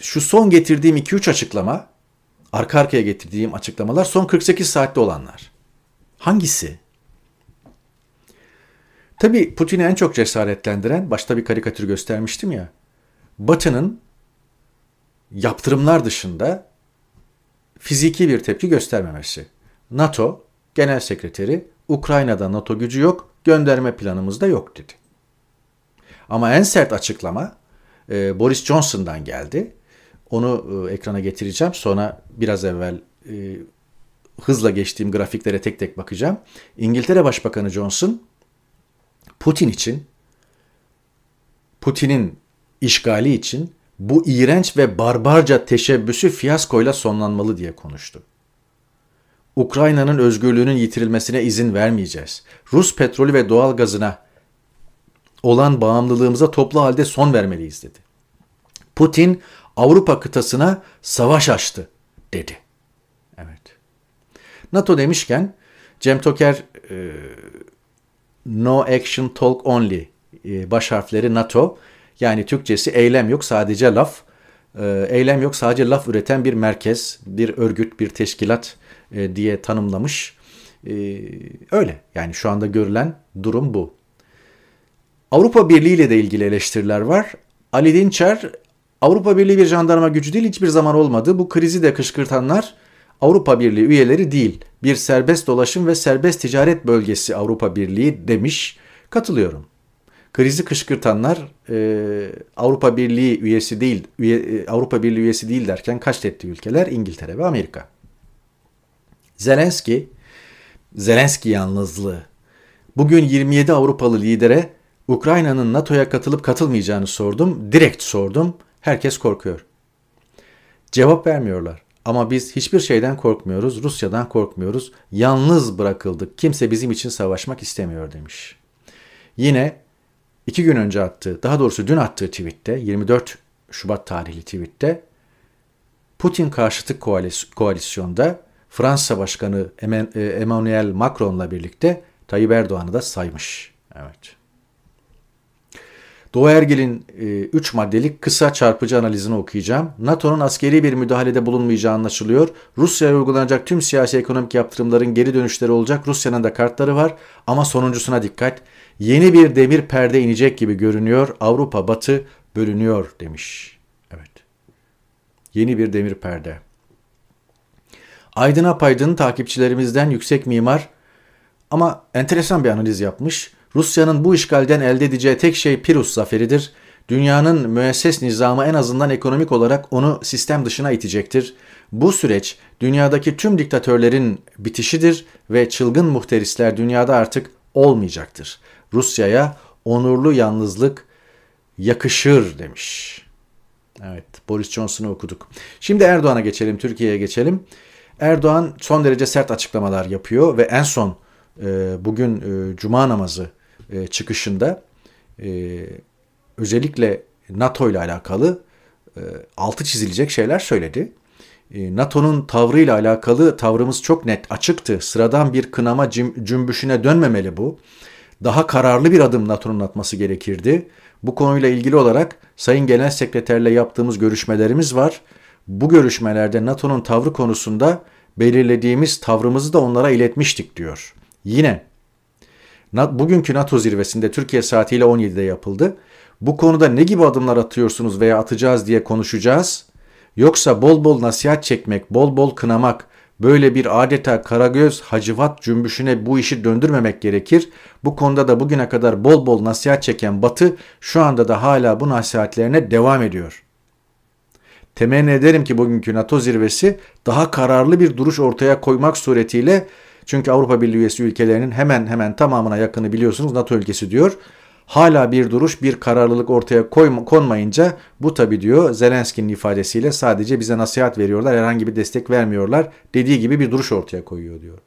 Şu son getirdiğim 2-3 açıklama, arka arkaya getirdiğim açıklamalar son 48 saatte olanlar. Hangisi? Tabii Putin'i en çok cesaretlendiren, başta bir karikatür göstermiştim ya, Batı'nın yaptırımlar dışında fiziki bir tepki göstermemesi. NATO Genel Sekreteri Ukrayna'da NATO gücü yok, gönderme planımız da yok dedi. Ama en sert açıklama e, Boris Johnson'dan geldi. Onu e, ekrana getireceğim. Sonra biraz evvel e, hızla geçtiğim grafiklere tek tek bakacağım. İngiltere Başbakanı Johnson Putin için Putin'in işgali için bu iğrenç ve barbarca teşebbüsü fiyaskoyla sonlanmalı diye konuştu. Ukrayna'nın özgürlüğünün yitirilmesine izin vermeyeceğiz. Rus petrolü ve doğal gazına olan bağımlılığımıza toplu halde son vermeliyiz dedi. Putin Avrupa kıtasına savaş açtı dedi. Evet. NATO demişken Cem Toker e, No Action Talk Only e, baş harfleri NATO yani Türkçesi eylem yok sadece laf. E, eylem yok sadece laf üreten bir merkez, bir örgüt, bir teşkilat e, diye tanımlamış. E, öyle yani şu anda görülen durum bu. Avrupa Birliği ile de ilgili eleştiriler var. Ali Dinçer Avrupa Birliği bir jandarma gücü değil hiçbir zaman olmadı. Bu krizi de kışkırtanlar Avrupa Birliği üyeleri değil. Bir serbest dolaşım ve serbest ticaret bölgesi Avrupa Birliği demiş. Katılıyorum. Krizi kışkırtanlar e, Avrupa Birliği üyesi değil, üye, e, Avrupa Birliği üyesi değil derken kastetti ülkeler İngiltere ve Amerika. Zelenski, Zelenski yalnızlığı. Bugün 27 Avrupalı lidere Ukrayna'nın NATO'ya katılıp katılmayacağını sordum. Direkt sordum. Herkes korkuyor. Cevap vermiyorlar. Ama biz hiçbir şeyden korkmuyoruz, Rusya'dan korkmuyoruz. Yalnız bırakıldık. Kimse bizim için savaşmak istemiyor demiş. Yine iki gün önce attığı, daha doğrusu dün attığı tweette, 24 Şubat tarihli tweette, Putin karşıtı koalisyonda Fransa Başkanı e, Emmanuel Macron'la birlikte Tayyip Erdoğan'ı da saymış. Evet. Doğu Ergil'in 3 e, maddelik kısa çarpıcı analizini okuyacağım. NATO'nun askeri bir müdahalede bulunmayacağı anlaşılıyor. Rusya'ya uygulanacak tüm siyasi ekonomik yaptırımların geri dönüşleri olacak. Rusya'nın da kartları var ama sonuncusuna dikkat. Yeni bir demir perde inecek gibi görünüyor. Avrupa Batı bölünüyor demiş. Evet. Yeni bir demir perde. Aydın Apaydın takipçilerimizden yüksek mimar ama enteresan bir analiz yapmış. Rusya'nın bu işgalden elde edeceği tek şey Pirus zaferidir. Dünyanın müesses nizamı en azından ekonomik olarak onu sistem dışına itecektir. Bu süreç dünyadaki tüm diktatörlerin bitişidir ve çılgın muhterisler dünyada artık olmayacaktır. Rusya'ya onurlu yalnızlık yakışır demiş. Evet Boris Johnson'u okuduk. Şimdi Erdoğan'a geçelim, Türkiye'ye geçelim. Erdoğan son derece sert açıklamalar yapıyor ve en son e, bugün e, cuma namazı e, çıkışında e, özellikle NATO ile alakalı e, altı çizilecek şeyler söyledi. E, NATO'nun tavrıyla alakalı tavrımız çok net, açıktı. Sıradan bir kınama cümbüşüne dönmemeli bu. Daha kararlı bir adım NATO'nun atması gerekirdi. Bu konuyla ilgili olarak Sayın Genel Sekreterle yaptığımız görüşmelerimiz var. Bu görüşmelerde NATO'nun tavrı konusunda belirlediğimiz tavrımızı da onlara iletmiştik diyor. Yine bugünkü NATO zirvesinde Türkiye saatiyle 17'de yapıldı. Bu konuda ne gibi adımlar atıyorsunuz veya atacağız diye konuşacağız. Yoksa bol bol nasihat çekmek, bol bol kınamak, böyle bir adeta karagöz hacivat cümbüşüne bu işi döndürmemek gerekir. Bu konuda da bugüne kadar bol bol nasihat çeken Batı şu anda da hala bu nasihatlerine devam ediyor. Temenni ederim ki bugünkü NATO zirvesi daha kararlı bir duruş ortaya koymak suretiyle çünkü Avrupa Birliği üyesi ülkelerinin hemen hemen tamamına yakını biliyorsunuz NATO ülkesi diyor. Hala bir duruş, bir kararlılık ortaya koyma, konmayınca bu tabi diyor Zelenski'nin ifadesiyle sadece bize nasihat veriyorlar, herhangi bir destek vermiyorlar dediği gibi bir duruş ortaya koyuyor diyor.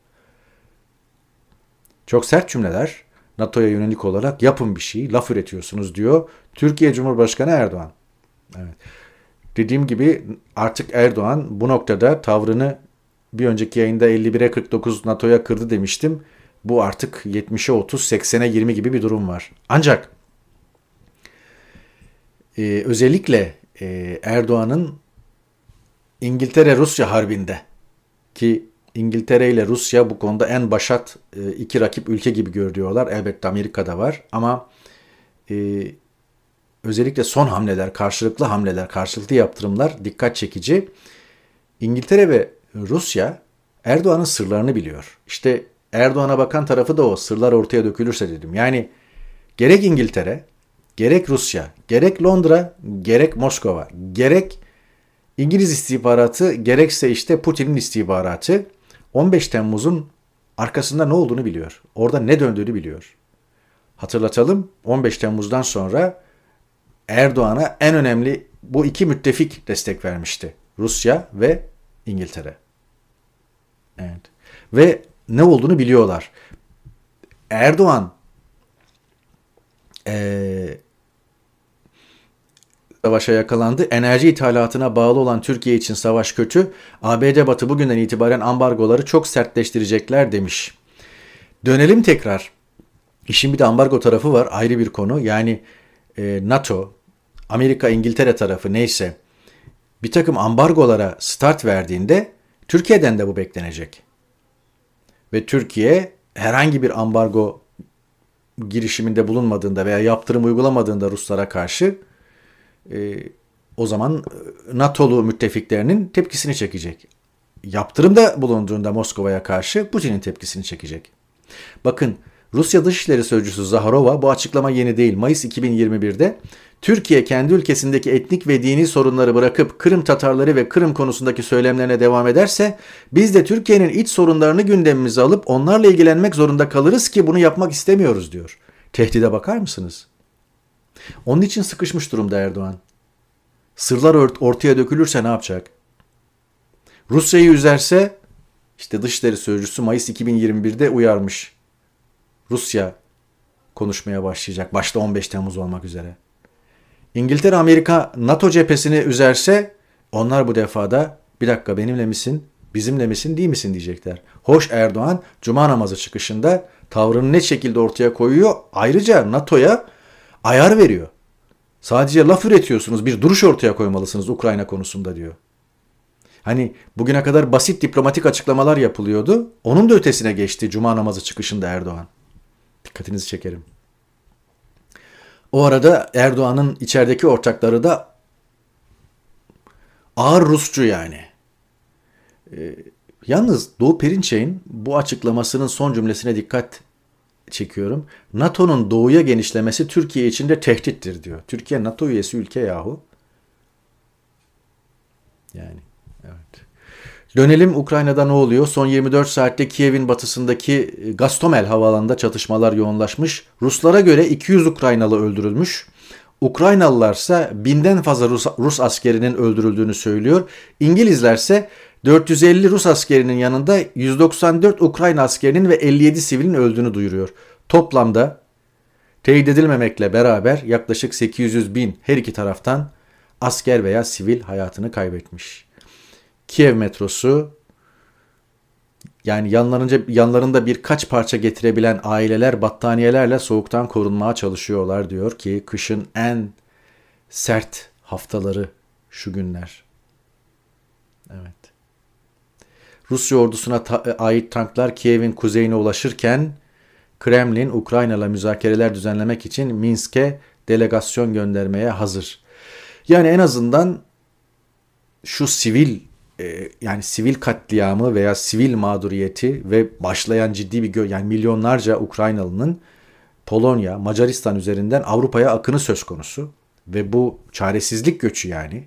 Çok sert cümleler NATO'ya yönelik olarak yapın bir şey, laf üretiyorsunuz diyor Türkiye Cumhurbaşkanı Erdoğan. Evet. Dediğim gibi artık Erdoğan bu noktada tavrını bir önceki yayında 51'e 49 NATO'ya kırdı demiştim. Bu artık 70'e 30, 80'e 20 gibi bir durum var. Ancak e, özellikle e, Erdoğan'ın İngiltere-Rusya harbinde ki İngiltere ile Rusya bu konuda en başat e, iki rakip ülke gibi görüyorlar. Elbette Amerika'da var ama e, özellikle son hamleler, karşılıklı hamleler, karşılıklı yaptırımlar dikkat çekici. İngiltere ve Rusya Erdoğan'ın sırlarını biliyor. İşte Erdoğan'a bakan tarafı da o sırlar ortaya dökülürse dedim. Yani gerek İngiltere, gerek Rusya, gerek Londra, gerek Moskova, gerek İngiliz istihbaratı, gerekse işte Putin'in istihbaratı 15 Temmuz'un arkasında ne olduğunu biliyor. Orada ne döndüğünü biliyor. Hatırlatalım 15 Temmuz'dan sonra Erdoğan'a en önemli bu iki müttefik destek vermişti. Rusya ve İngiltere. Evet. Ve ne olduğunu biliyorlar. Erdoğan ee, savaşa yakalandı. Enerji ithalatına bağlı olan Türkiye için savaş kötü. ABD Batı bugünden itibaren ambargoları çok sertleştirecekler demiş. Dönelim tekrar. İşin bir de ambargo tarafı var ayrı bir konu. Yani e, NATO, Amerika, İngiltere tarafı neyse bir takım ambargolara start verdiğinde Türkiye'den de bu beklenecek. Ve Türkiye herhangi bir ambargo girişiminde bulunmadığında veya yaptırım uygulamadığında Ruslara karşı e, o zaman e, NATO'lu müttefiklerinin tepkisini çekecek. Yaptırımda bulunduğunda Moskova'ya karşı Putin'in tepkisini çekecek. Bakın Rusya Dışişleri Sözcüsü Zaharova bu açıklama yeni değil. Mayıs 2021'de Türkiye kendi ülkesindeki etnik ve dini sorunları bırakıp Kırım Tatarları ve Kırım konusundaki söylemlerine devam ederse biz de Türkiye'nin iç sorunlarını gündemimize alıp onlarla ilgilenmek zorunda kalırız ki bunu yapmak istemiyoruz diyor. Tehdide bakar mısınız? Onun için sıkışmış durumda Erdoğan. Sırlar ortaya dökülürse ne yapacak? Rusya'yı üzerse işte Dışişleri Sözcüsü Mayıs 2021'de uyarmış. Rusya konuşmaya başlayacak. Başta 15 Temmuz olmak üzere. İngiltere Amerika NATO cephesini üzerse onlar bu defada bir dakika benimle misin, bizimle misin, değil misin diyecekler. Hoş Erdoğan cuma namazı çıkışında tavrını ne şekilde ortaya koyuyor. Ayrıca NATO'ya ayar veriyor. Sadece laf üretiyorsunuz, bir duruş ortaya koymalısınız Ukrayna konusunda diyor. Hani bugüne kadar basit diplomatik açıklamalar yapılıyordu. Onun da ötesine geçti cuma namazı çıkışında Erdoğan. Dikkatinizi çekerim. O arada Erdoğan'ın içerideki ortakları da ağır Rusçu yani. Ee, yalnız Doğu Perinçek'in bu açıklamasının son cümlesine dikkat çekiyorum. NATO'nun doğuya genişlemesi Türkiye için de tehdittir diyor. Türkiye NATO üyesi ülke yahu. Yani. Dönelim Ukrayna'da ne oluyor? Son 24 saatte Kiev'in batısındaki e, Gastomel havaalanında çatışmalar yoğunlaşmış. Ruslara göre 200 Ukraynalı öldürülmüş. Ukraynalılar ise binden fazla Rus, Rus askerinin öldürüldüğünü söylüyor. İngilizler ise 450 Rus askerinin yanında 194 Ukrayna askerinin ve 57 sivilin öldüğünü duyuruyor. Toplamda teyit edilmemekle beraber yaklaşık 800 bin her iki taraftan asker veya sivil hayatını kaybetmiş. Kiev metrosu yani yanlarınca, yanlarında birkaç parça getirebilen aileler battaniyelerle soğuktan korunmaya çalışıyorlar diyor ki kışın en sert haftaları şu günler. Evet. Rusya ordusuna ta- ait tanklar Kiev'in kuzeyine ulaşırken Kremlin Ukrayna'la müzakereler düzenlemek için Minsk'e delegasyon göndermeye hazır. Yani en azından şu sivil e, yani sivil katliamı veya sivil mağduriyeti ve başlayan ciddi bir gö- yani milyonlarca Ukraynalı'nın Polonya, Macaristan üzerinden Avrupa'ya akını söz konusu ve bu çaresizlik göçü yani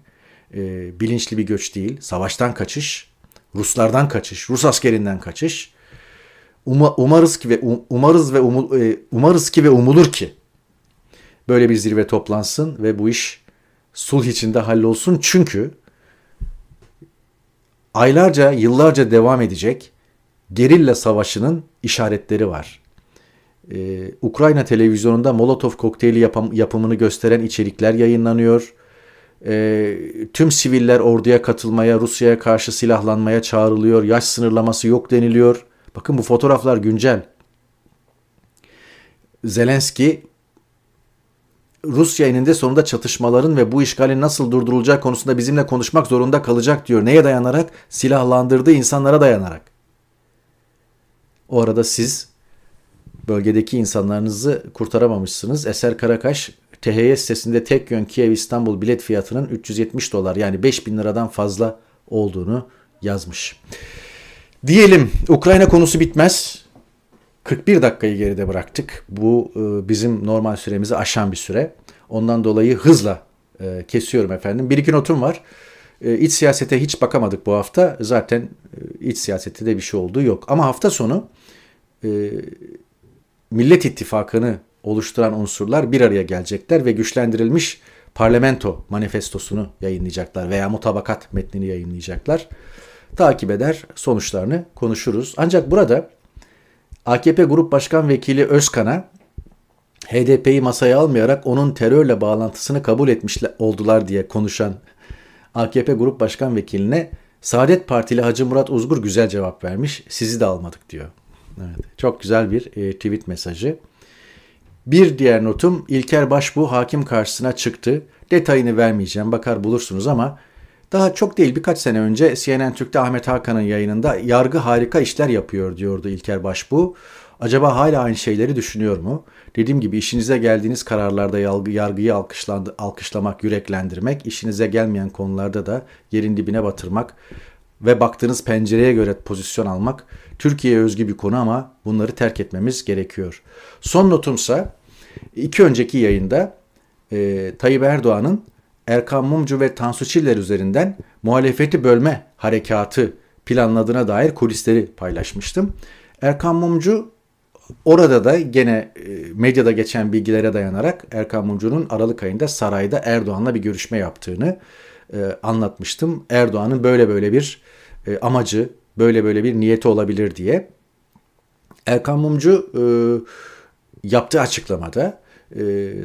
e, bilinçli bir göç değil, savaştan kaçış, Ruslardan kaçış, Rus askerinden kaçış. Uma, umarız ki ve umarız ve umu, e, umarız ki ve umulur ki böyle bir zirve toplansın ve bu iş sulh içinde hallolsun. Çünkü aylarca, yıllarca devam edecek gerilla savaşının işaretleri var. Ee, Ukrayna televizyonunda Molotov kokteyli yapım, yapımını gösteren içerikler yayınlanıyor. Ee, tüm siviller orduya katılmaya, Rusya'ya karşı silahlanmaya çağrılıyor. Yaş sınırlaması yok deniliyor. Bakın bu fotoğraflar güncel. Zelenski Rusya eninde sonunda çatışmaların ve bu işgalin nasıl durdurulacağı konusunda bizimle konuşmak zorunda kalacak diyor. Neye dayanarak? Silahlandırdığı insanlara dayanarak. O arada siz bölgedeki insanlarınızı kurtaramamışsınız. Eser Karakaş THY sitesinde tek yön Kiev İstanbul bilet fiyatının 370 dolar yani 5000 liradan fazla olduğunu yazmış. Diyelim Ukrayna konusu bitmez. 41 dakikayı geride bıraktık. Bu e, bizim normal süremizi aşan bir süre. Ondan dolayı hızla e, kesiyorum efendim. Bir iki notum var. E, iç siyasete hiç bakamadık bu hafta. Zaten iç siyasette de bir şey olduğu yok. Ama hafta sonu Millet İttifakı'nı oluşturan unsurlar bir araya gelecekler ve güçlendirilmiş parlamento manifestosunu yayınlayacaklar veya mutabakat metnini yayınlayacaklar. Takip eder, sonuçlarını konuşuruz. Ancak burada AKP Grup Başkan Vekili Özkan'a HDP'yi masaya almayarak onun terörle bağlantısını kabul etmiş oldular diye konuşan AKP Grup Başkan Vekiline Saadet Partili Hacı Murat Uzgur güzel cevap vermiş. Sizi de almadık diyor. Evet, çok güzel bir e, tweet mesajı. Bir diğer notum İlker Başbuğ hakim karşısına çıktı. Detayını vermeyeceğim bakar bulursunuz ama daha çok değil birkaç sene önce CNN Türk'te Ahmet Hakan'ın yayınında yargı harika işler yapıyor diyordu İlker Başbuğ. Acaba hala aynı şeyleri düşünüyor mu? Dediğim gibi işinize geldiğiniz kararlarda yargıyı alkışlandı, alkışlamak, yüreklendirmek, işinize gelmeyen konularda da yerin dibine batırmak ve baktığınız pencereye göre pozisyon almak Türkiye'ye özgü bir konu ama bunları terk etmemiz gerekiyor. Son notumsa iki önceki yayında e, Tayyip Erdoğan'ın Erkan Mumcu ve Tansu Çiller üzerinden muhalefeti bölme harekatı planladığına dair kulisleri paylaşmıştım. Erkan Mumcu orada da gene e, medyada geçen bilgilere dayanarak Erkan Mumcu'nun Aralık ayında sarayda Erdoğan'la bir görüşme yaptığını e, anlatmıştım. Erdoğan'ın böyle böyle bir e, amacı, böyle böyle bir niyeti olabilir diye. Erkan Mumcu yaptığı açıklamada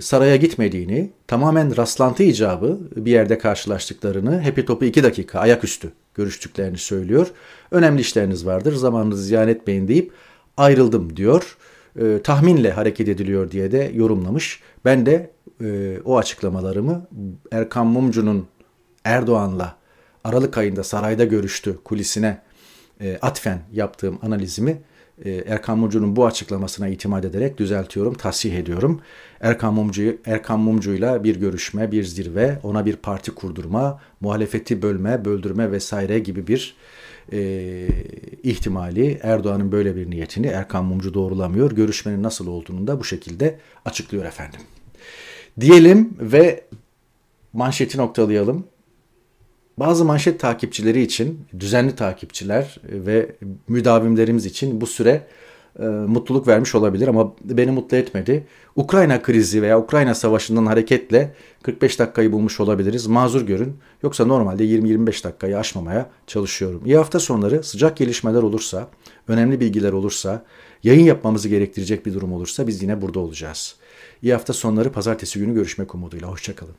saraya gitmediğini, tamamen rastlantı icabı bir yerde karşılaştıklarını, Happy Top'u iki dakika ayaküstü görüştüklerini söylüyor. Önemli işleriniz vardır, zamanınızı ziyan etmeyin deyip ayrıldım diyor. E, tahminle hareket ediliyor diye de yorumlamış. Ben de e, o açıklamalarımı Erkan Mumcu'nun Erdoğan'la Aralık ayında sarayda görüştü kulisine e, atfen yaptığım analizimi e, Erkan Mumcu'nun bu açıklamasına itimat ederek düzeltiyorum, tasih ediyorum. Erkan Mumcu Erkan Mumcu'yla bir görüşme, bir zirve, ona bir parti kurdurma, muhalefeti bölme, böldürme vesaire gibi bir e, ihtimali, Erdoğan'ın böyle bir niyetini Erkan Mumcu doğrulamıyor. Görüşmenin nasıl olduğunu da bu şekilde açıklıyor efendim. Diyelim ve manşeti noktalayalım. Bazı manşet takipçileri için, düzenli takipçiler ve müdavimlerimiz için bu süre e, mutluluk vermiş olabilir ama beni mutlu etmedi. Ukrayna krizi veya Ukrayna savaşından hareketle 45 dakikayı bulmuş olabiliriz. Mazur görün. Yoksa normalde 20-25 dakikayı aşmamaya çalışıyorum. İyi hafta sonları sıcak gelişmeler olursa, önemli bilgiler olursa, yayın yapmamızı gerektirecek bir durum olursa biz yine burada olacağız. İyi hafta sonları pazartesi günü görüşmek umuduyla. Hoşçakalın.